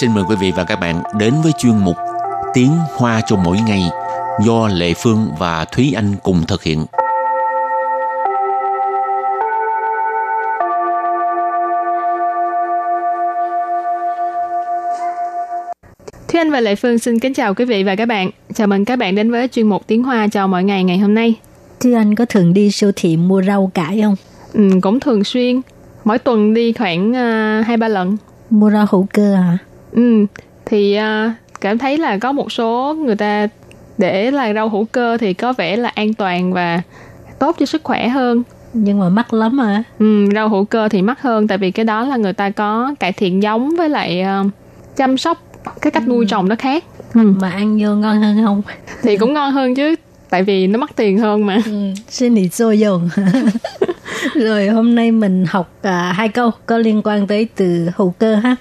xin mời quý vị và các bạn đến với chuyên mục Tiếng Hoa cho mỗi ngày do Lệ Phương và Thúy Anh cùng thực hiện. Thúy Anh và Lệ Phương xin kính chào quý vị và các bạn. Chào mừng các bạn đến với chuyên mục Tiếng Hoa cho mỗi ngày ngày hôm nay. Thúy Anh có thường đi siêu thị mua rau cải không? Ừ, cũng thường xuyên. Mỗi tuần đi khoảng uh, hai ba lần. Mua rau hữu cơ hả? Ừ, thì uh, cảm thấy là có một số người ta để là rau hữu cơ thì có vẻ là an toàn và tốt cho sức khỏe hơn. Nhưng mà mắc lắm à ừ, rau hữu cơ thì mắc hơn tại vì cái đó là người ta có cải thiện giống với lại uh, chăm sóc cái cách nuôi ừ. trồng nó khác. Ừ. mà ăn vô ngon hơn không? Thì cũng ngon hơn chứ tại vì nó mắc tiền hơn mà. Ừ, xin lý do dùng rồi hôm nay mình học uh, hai câu có liên quan tới từ hữu cơ ha.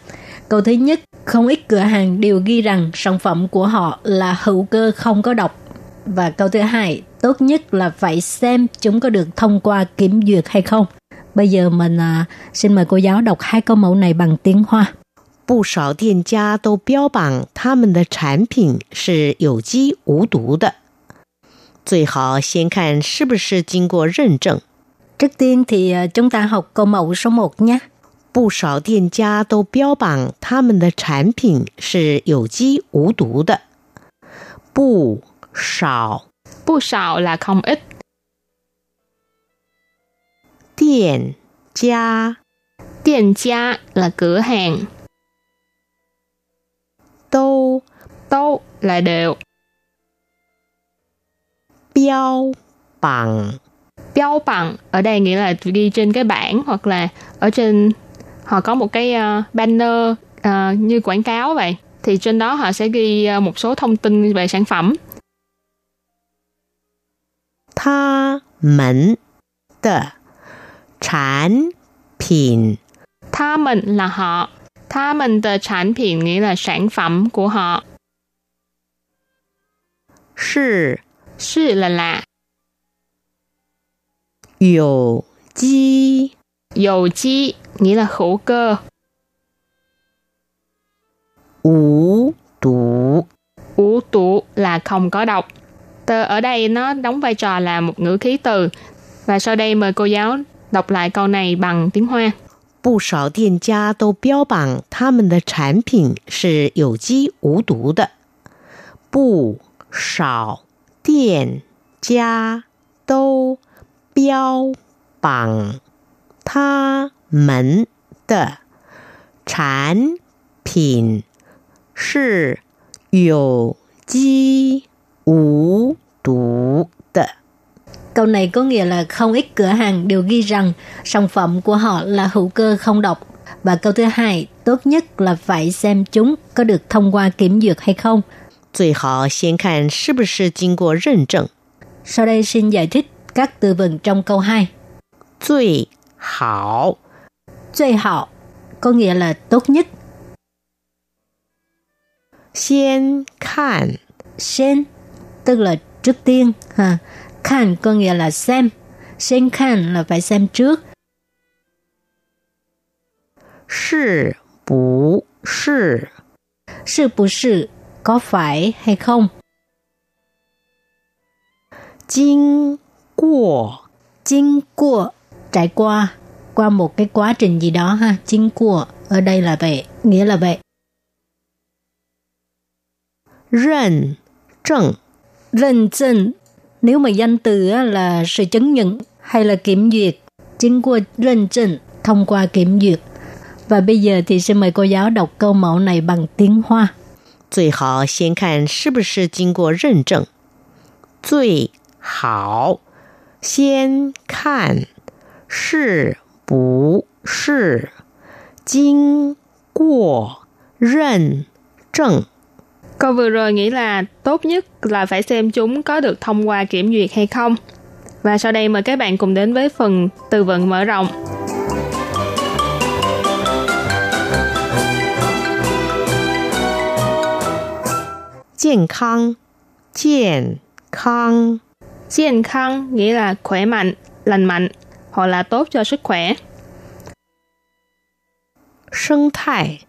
Câu thứ nhất không ít cửa hàng đều ghi rằng sản phẩm của họ là hữu cơ không có độc. Và câu thứ hai, tốt nhất là phải xem chúng có được thông qua kiểm duyệt hay không. Bây giờ mình à, xin mời cô giáo đọc hai câu mẫu này bằng tiếng Hoa. 不少店家都标榜他们的产品是有机无毒的，最好先看是不是经过认证。Trước tiên thì à, chúng ta học câu mẫu số 1 nhé. 不少店家都标榜他们的产品是有机无毒的。不少，不少 là không ít。店家，店家 là cửa hàng。都，都 là đều。标榜，标榜 ở đây nghĩa là ghi trên cái bảng hoặc là ở trên họ có một cái ờ, banner ờ, như quảng cáo vậy thì trên đó họ sẽ ghi ờ, một số thông tin về sản phẩm. Tha mình de sản phẩm. Tha mình là họ. Tha mình de sản phẩm nghĩa là sản phẩm của họ. Sư. Sư là là. Dầu chi. Dầu chi nghĩa là hữu cơ. Ủ tủ Ủ tủ là không có độc. Từ ở đây nó đóng vai trò là một ngữ khí từ. Và sau đây mời cô giáo đọc lại câu này bằng tiếng Hoa. 不少店家都标榜他们的产品是有机无毒的。不少店家都标榜他 们的产品是有机无毒的。Câu này có nghĩa là không ít cửa hàng đều ghi rằng sản phẩm của họ là hữu cơ không độc. Và câu thứ hai, tốt nhất là phải xem chúng có được thông qua kiểm duyệt hay không. 最好先看是不是经过认证。Sau đây xin giải thích các từ vựng trong câu 2. 最好 最好 có nghĩa là tốt nhất. Xiên khan Xiên tức là trước tiên. Ha. Khan có nghĩa là xem. Xiên khan là phải xem trước. Bù bù có phải hay không? Trải qua qua một cái quá trình gì đó ha chính của ở đây là vậy nghĩa là vậy Rần trần Rần trần nếu mà danh từ là sự chứng nhận hay là kiểm duyệt chính của rần trần thông qua kiểm duyệt và bây giờ thì xin mời cô giáo đọc câu mẫu này bằng tiếng Hoa. 最好先看是不是经过认证。最好先看是 不是经过认证。 Câu vừa rồi nghĩ là tốt nhất là phải xem chúng có được thông qua kiểm duyệt hay không. Và sau đây mời các bạn cùng đến với phần từ vựng mở rộng.健康，健康， 健康nghĩa là khỏe mạnh, lành mạnh hoặc là tốt cho sức khỏe. Sinh thái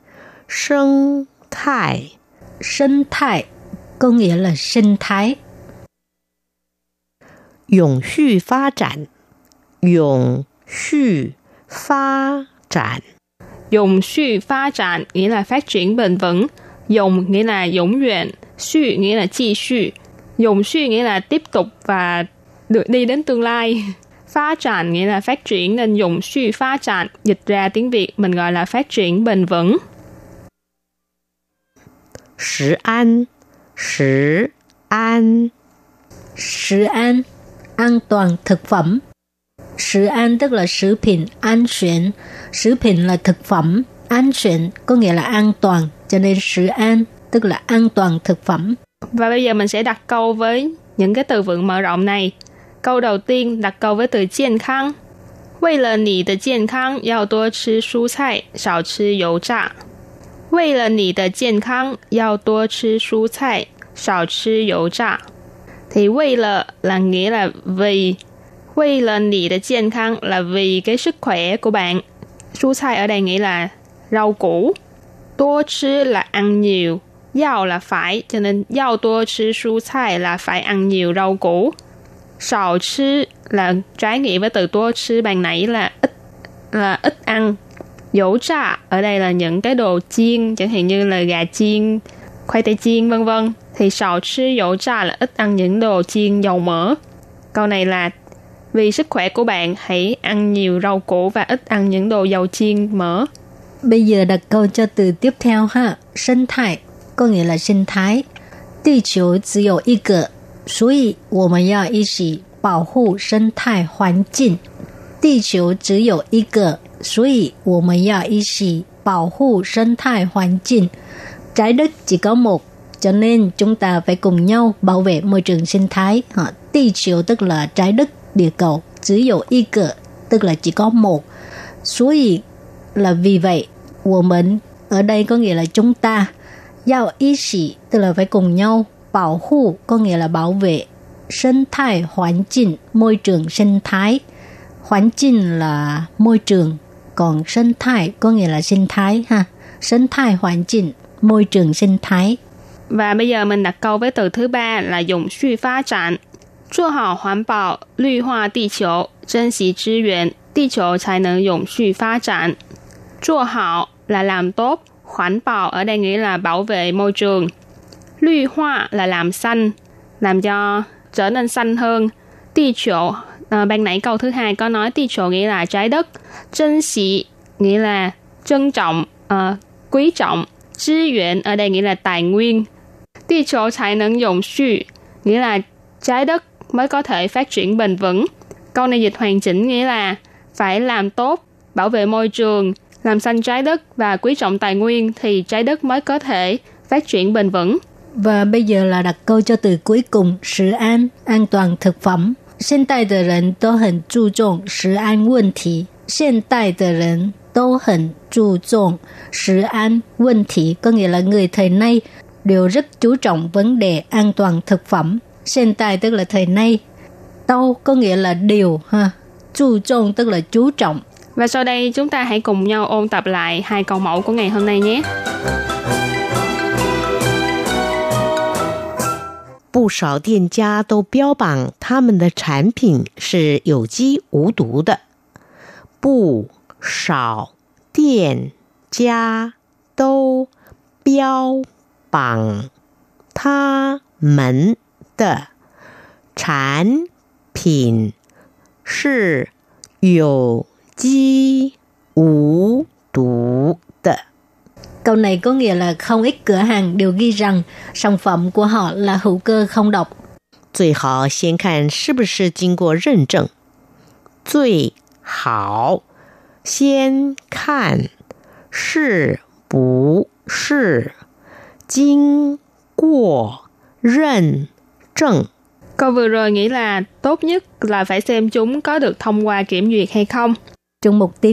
Sinh thái Sinh thái có nghĩa là sinh thái. Dũng hư phát triển Dũng hư phát triển Dũng hư phát triển nghĩa là phát triển bền vững. Dũng nghĩa là dũng nguyện. Sư nghĩa là chi sư. Dũng sư nghĩa là tiếp tục và được đi đến tương lai. Phát triển nghĩa là phát triển nên dùng suy phát triển, dịch ra tiếng Việt mình gọi là phát triển bền vững. Sử an, sử an. Sử an, an toàn thực phẩm. Sử an tức là an toàn, sử 品 là thực phẩm, an toàn có nghĩa là an toàn, cho nên sử an tức là an toàn thực phẩm. Và bây giờ mình sẽ đặt câu với những cái từ vựng mở rộng này Câu đầu tiên đặt câu với từ 健康。为了你的健康，要多吃蔬菜，少吃油炸。为了你的健康，要多吃蔬菜，少吃油炸。Thì 为了 là nghĩa là vì 为了你的健康 là vì cái sức khỏe của bạn.蔬菜ở đây nghĩa là rau củ.多吃 là ăn nhiều. Yao là phải, cho nên yao tua chứ su cải là phải ăn nhiều rau củ. Sào chứ là trái nghĩa với từ tua chứ ban nãy là ít là ít ăn. Dấu trà ở đây là những cái đồ chiên, chẳng hạn như là gà chiên, khoai tây chiên vân vân. Thì sào chứ dấu trà là ít ăn những đồ chiên dầu mỡ. Câu này là vì sức khỏe của bạn hãy ăn nhiều rau củ và ít ăn những đồ dầu chiên mỡ. Bây giờ đặt câu cho từ tiếp theo ha. Sinh thái có nghĩa là sinh thái. 地球只有一个， 所以我们要一起保护生态环境。地球只有一个，所以我们要一起保护生态环境。Trái đất chỉ có một, cho nên chúng ta phải cùng nhau bảo vệ môi trường sinh thái. Ha, 地球 tức là trái đất, địa cầu, chỉ có một cái, tức là chỉ có một. 所以 là vì vậy, 我们 ở đây có nghĩa là chúng ta. Giao ý sĩ tức là phải cùng nhau. Bảo hộ có nghĩa là bảo vệ. Sinh thái hoàn cảnh, môi trường sinh thái. Hoàn cảnh là môi trường, còn sinh thái có nghĩa là sinh thái ha. Sinh thái hoàn cảnh, môi trường sinh thái. Và bây giờ mình đặt câu với từ thứ ba là dùng suy phát triển. 做好环保，绿化地球，珍惜资源，地球才能永续发展。做好 là làm tốt, hoàn bảo ở đây nghĩa là bảo vệ môi trường. lưu hoa là làm xanh, làm cho trở nên xanh hơn. Ti chỗ, à, ban nãy câu thứ hai có nói ti chỗ nghĩa là trái đất. Trân sĩ nghĩa là trân trọng, à, quý trọng. Chi yuan ở đây nghĩa là tài nguyên. Ti chỗ trái nâng dùng suy nghĩa là trái đất mới có thể phát triển bền vững. Câu này dịch hoàn chỉnh nghĩa là phải làm tốt, bảo vệ môi trường, làm xanh trái đất và quý trọng tài nguyên thì trái đất mới có thể phát triển bền vững. Và bây giờ là đặt câu cho từ cuối cùng, sự an, an toàn thực phẩm. 现代的人都很注重食安问题。现代的人都很注重食安问题, có nghĩa là người thời nay đều rất chú trọng vấn đề an toàn thực phẩm. Hiện tại tức là thời nay. Đâu có nghĩa là đều ha. Chú trọng tức là chú trọng. Và sau đây chúng ta hãy cùng nhau ôn tập lại hai câu mẫu của ngày hôm nay nhé. 不少店家都标榜他们的产品是有机无毒的。不少店家都标榜他们的产品是有机无毒的。Câu này có nghĩa là không ít cửa hàng đều ghi rằng sản phẩm của họ là hữu cơ không độc. 最好先看是不是经过认证。最好先看是不是经过认证。 Câu vừa rồi nghĩ là tốt nhất là phải xem chúng có được thông qua kiểm duyệt hay không. Trong một tiếng